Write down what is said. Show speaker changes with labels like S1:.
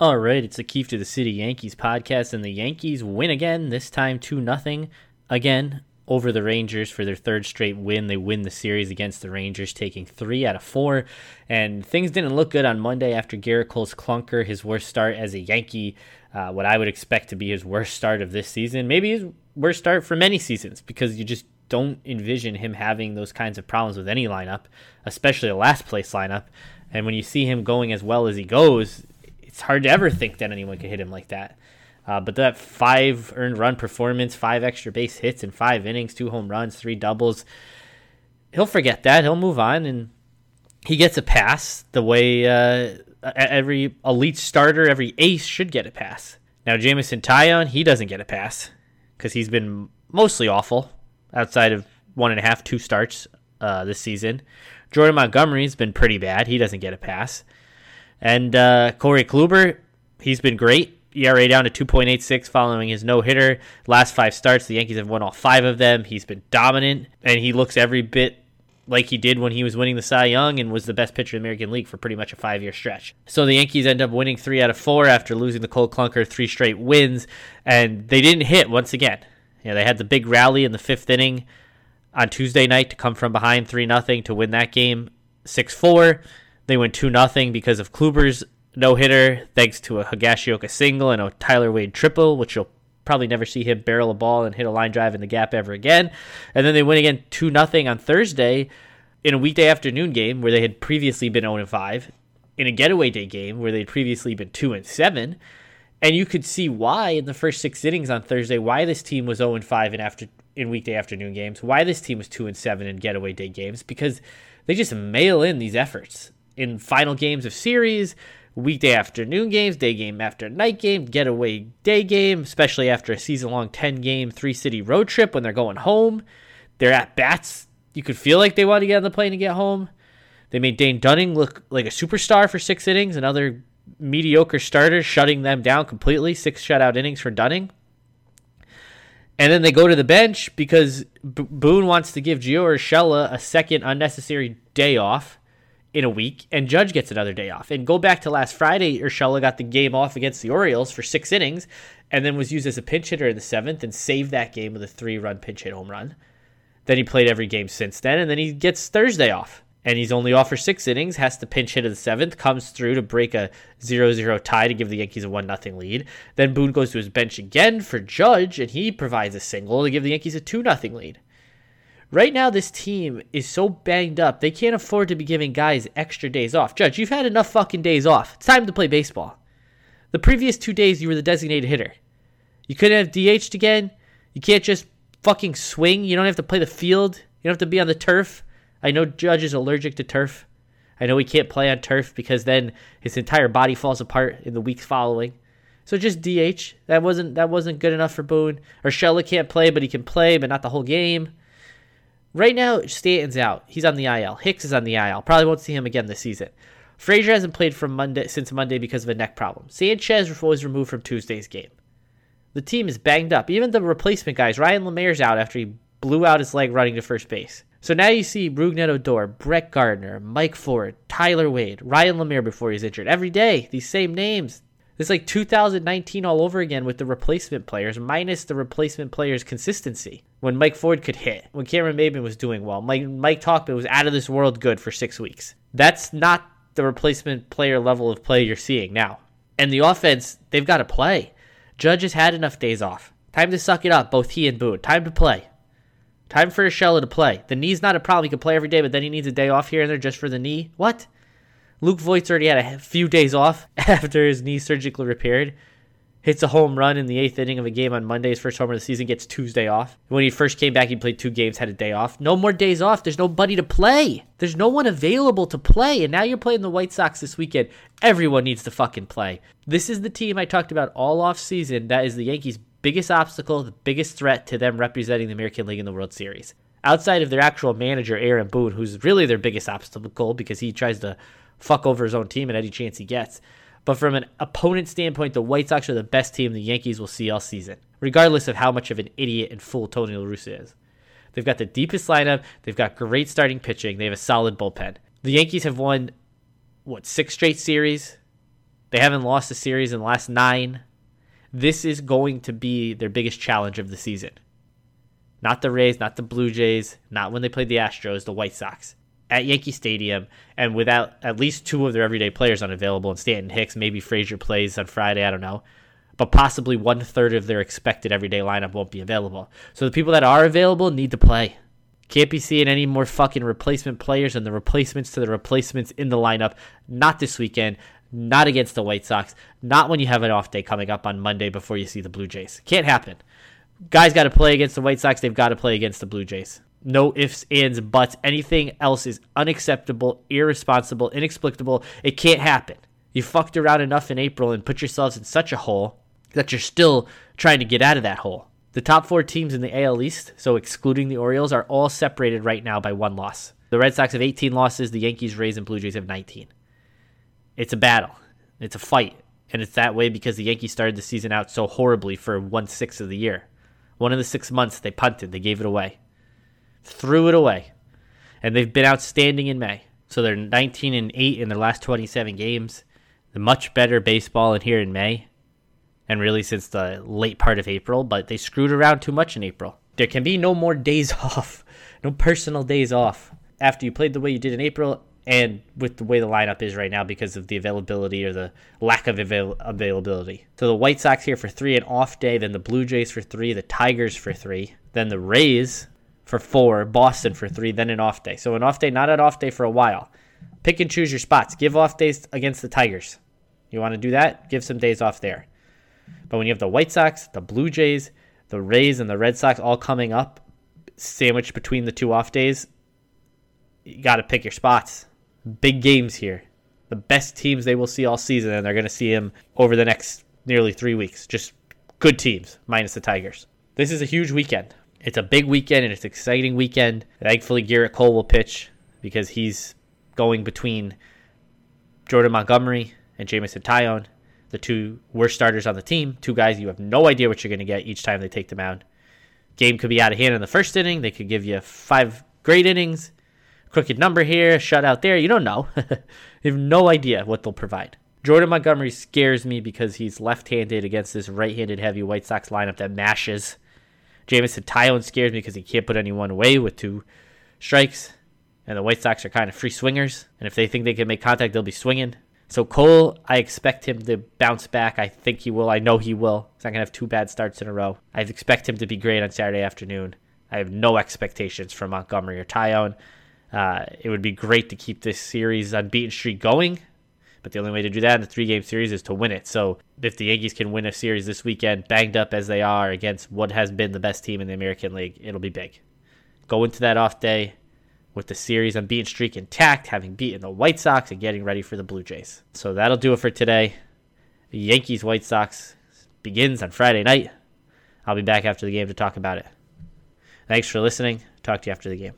S1: All right, it's the Keefe to the City Yankees podcast, and the Yankees win again, this time 2 nothing again over the Rangers for their third straight win. They win the series against the Rangers, taking three out of four. And things didn't look good on Monday after Gerrit Cole's clunker, his worst start as a Yankee, uh, what I would expect to be his worst start of this season. Maybe his worst start for many seasons because you just don't envision him having those kinds of problems with any lineup, especially a last place lineup. And when you see him going as well as he goes, it's hard to ever think that anyone could hit him like that. Uh, but that five earned run performance, five extra base hits in five innings, two home runs, three doubles, he'll forget that. He'll move on and he gets a pass the way uh, every elite starter, every ace should get a pass. Now, Jameson Taillon, he doesn't get a pass because he's been mostly awful outside of one and a half, two starts uh, this season. Jordan Montgomery's been pretty bad. He doesn't get a pass. And uh, Corey Kluber, he's been great. ERA down to 2.86 following his no hitter. Last five starts, the Yankees have won all five of them. He's been dominant, and he looks every bit like he did when he was winning the Cy Young and was the best pitcher in the American League for pretty much a five year stretch. So the Yankees end up winning three out of four after losing the Cole Clunker three straight wins, and they didn't hit once again. Know, they had the big rally in the fifth inning on Tuesday night to come from behind 3 0 to win that game 6 4. They went 2 0 because of Kluber's no hitter, thanks to a Higashioka single and a Tyler Wade triple, which you'll probably never see him barrel a ball and hit a line drive in the gap ever again. And then they win again 2 0 on Thursday in a weekday afternoon game where they had previously been 0 5, in a getaway day game where they'd previously been 2 and 7. And you could see why in the first six innings on Thursday why this team was 0 5 in after in weekday afternoon games, why this team was 2 and 7 in getaway day games because they just mail in these efforts in final games of series, weekday afternoon games, day game after night game, getaway day game, especially after a season long 10 game, three city road trip when they're going home. They're at bats. You could feel like they want to get on the plane and get home. They made Dane Dunning look like a superstar for six innings, another mediocre starter, shutting them down completely. Six shutout innings for Dunning. And then they go to the bench because B- Boone wants to give Gio Urshela a second unnecessary day off in a week, and Judge gets another day off. And go back to last Friday, Urshela got the game off against the Orioles for six innings, and then was used as a pinch hitter in the seventh and saved that game with a three-run pinch hit home run. Then he played every game since then, and then he gets Thursday off. And he's only off for six innings, has to pinch hit of the seventh, comes through to break a 0-0 tie to give the Yankees a 1-0 lead. Then Boone goes to his bench again for Judge, and he provides a single to give the Yankees a 2-0 lead. Right now, this team is so banged up, they can't afford to be giving guys extra days off. Judge, you've had enough fucking days off. It's time to play baseball. The previous two days, you were the designated hitter. You couldn't have DH'd again. You can't just fucking swing. You don't have to play the field. You don't have to be on the turf. I know Judge is allergic to turf. I know he can't play on turf because then his entire body falls apart in the weeks following. So just DH. That wasn't that wasn't good enough for Boone. Urshela can't play, but he can play, but not the whole game. Right now, Stanton's out. He's on the IL. Hicks is on the IL. Probably won't see him again this season. Frazier hasn't played from Monday since Monday because of a neck problem. Sanchez was removed from Tuesday's game. The team is banged up. Even the replacement guys, Ryan LaMarre's out after he blew out his leg running to first base. So now you see Rougned Odor, Brett Gardner, Mike Ford, Tyler Wade, Ryan LaMare before he's injured. Every day, these same names. It's like 2019 all over again with the replacement players, minus the replacement players' consistency. When Mike Ford could hit, when Cameron Maybin was doing well, Mike Mike Tauchman was out of this world good for six weeks. That's not the replacement player level of play you're seeing now. And the offense, they've got to play. Judge has had enough days off. Time to suck it up, both he and Boone. Time to play. Time for Urshela to play. The knee's not a problem. He can play every day, but then he needs a day off here and there just for the knee. What? Luke Voit's already had a few days off after his knee surgically repaired. Hits a home run in the eighth inning of a game on Monday. His first homer of the season gets Tuesday off. When he first came back, he played two games, had a day off. No more days off. There's nobody to play. There's no one available to play. And now you're playing the White Sox this weekend. Everyone needs to fucking play. This is the team I talked about all off season. That is the Yankees' biggest obstacle, the biggest threat to them representing the American League in the World Series. Outside of their actual manager, Aaron Boone, who's really their biggest obstacle because he tries to fuck over his own team at any chance he gets. But from an opponent standpoint, the White Sox are the best team the Yankees will see all season, regardless of how much of an idiot and fool Tony La Russa is. They've got the deepest lineup. They've got great starting pitching. They have a solid bullpen. The Yankees have won, what, six straight series? They haven't lost a series in the last nine. This is going to be their biggest challenge of the season. Not the Rays, not the Blue Jays, not when they played the Astros, the White Sox. At Yankee Stadium, and without at least two of their everyday players unavailable, and Stanton Hicks, maybe Frazier plays on Friday, I don't know. But possibly one third of their expected everyday lineup won't be available. So the people that are available need to play. Can't be seeing any more fucking replacement players and the replacements to the replacements in the lineup. Not this weekend. Not against the White Sox. Not when you have an off day coming up on Monday before you see the Blue Jays. Can't happen. Guys got to play against the White Sox. They've got to play against the Blue Jays. No ifs, ands, buts. Anything else is unacceptable, irresponsible, inexplicable. It can't happen. You fucked around enough in April and put yourselves in such a hole that you're still trying to get out of that hole. The top four teams in the AL East, so excluding the Orioles, are all separated right now by one loss. The Red Sox have 18 losses, the Yankees, Rays, and Blue Jays have 19. It's a battle, it's a fight, and it's that way because the Yankees started the season out so horribly for one sixth of the year. One of the six months, they punted, they gave it away, threw it away, and they've been outstanding in May. So they're 19 and 8 in their last 27 games. The much better baseball in here in May and really since the late part of April, but they screwed around too much in April. There can be no more days off, no personal days off after you played the way you did in April and with the way the lineup is right now because of the availability or the lack of avail- availability. So the White Sox here for three, an off day, then the Blue Jays for three, the Tigers for three, then the Rays for four, Boston for three, then an off day. So an off day, not an off day for a while. Pick and choose your spots. Give off days against the Tigers. You want to do that? Give some days off there. But when you have the White Sox, the Blue Jays, the Rays, and the Red Sox all coming up, sandwiched between the two off days, you got to pick your spots. Big games here. The best teams they will see all season, and they're going to see them over the next nearly three weeks. Just good teams, minus the Tigers. This is a huge weekend. It's a big weekend, and it's an exciting weekend. Thankfully, Gerrit Cole will pitch because he's going between Jordan Montgomery and Jameson Taillon the two worst starters on the team, two guys you have no idea what you're going to get each time they take the mound. Game could be out of hand in the first inning. They could give you five great innings, crooked number here, shutout there. You don't know. you have no idea what they'll provide. Jordan Montgomery scares me because he's left-handed against this right-handed heavy White Sox lineup that mashes. Jameson Taillon scares me because he can't put anyone away with two strikes. And the White Sox are kind of free swingers. And if they think they can make contact, they'll be swinging. So Cole, I expect him to bounce back. I think he will. I know he will. He's not gonna have two bad starts in a row. I expect him to be great on Saturday afternoon. I have no expectations for Montgomery or Taillon. Uh, it would be great to keep this series on unbeaten streak going, but the only way to do that in a three game series is to win it. So if the Yankees can win a series this weekend, banged up as they are against what has been the best team in the American League, it'll be big. Go into that off day, with the series unbeaten streak intact, having beaten the White Sox and getting ready for the Blue Jays. So that'll do it for today. The Yankees White Sox begins on Friday night. I'll be back after the game to talk about it. Thanks for listening. Talk to you after the game.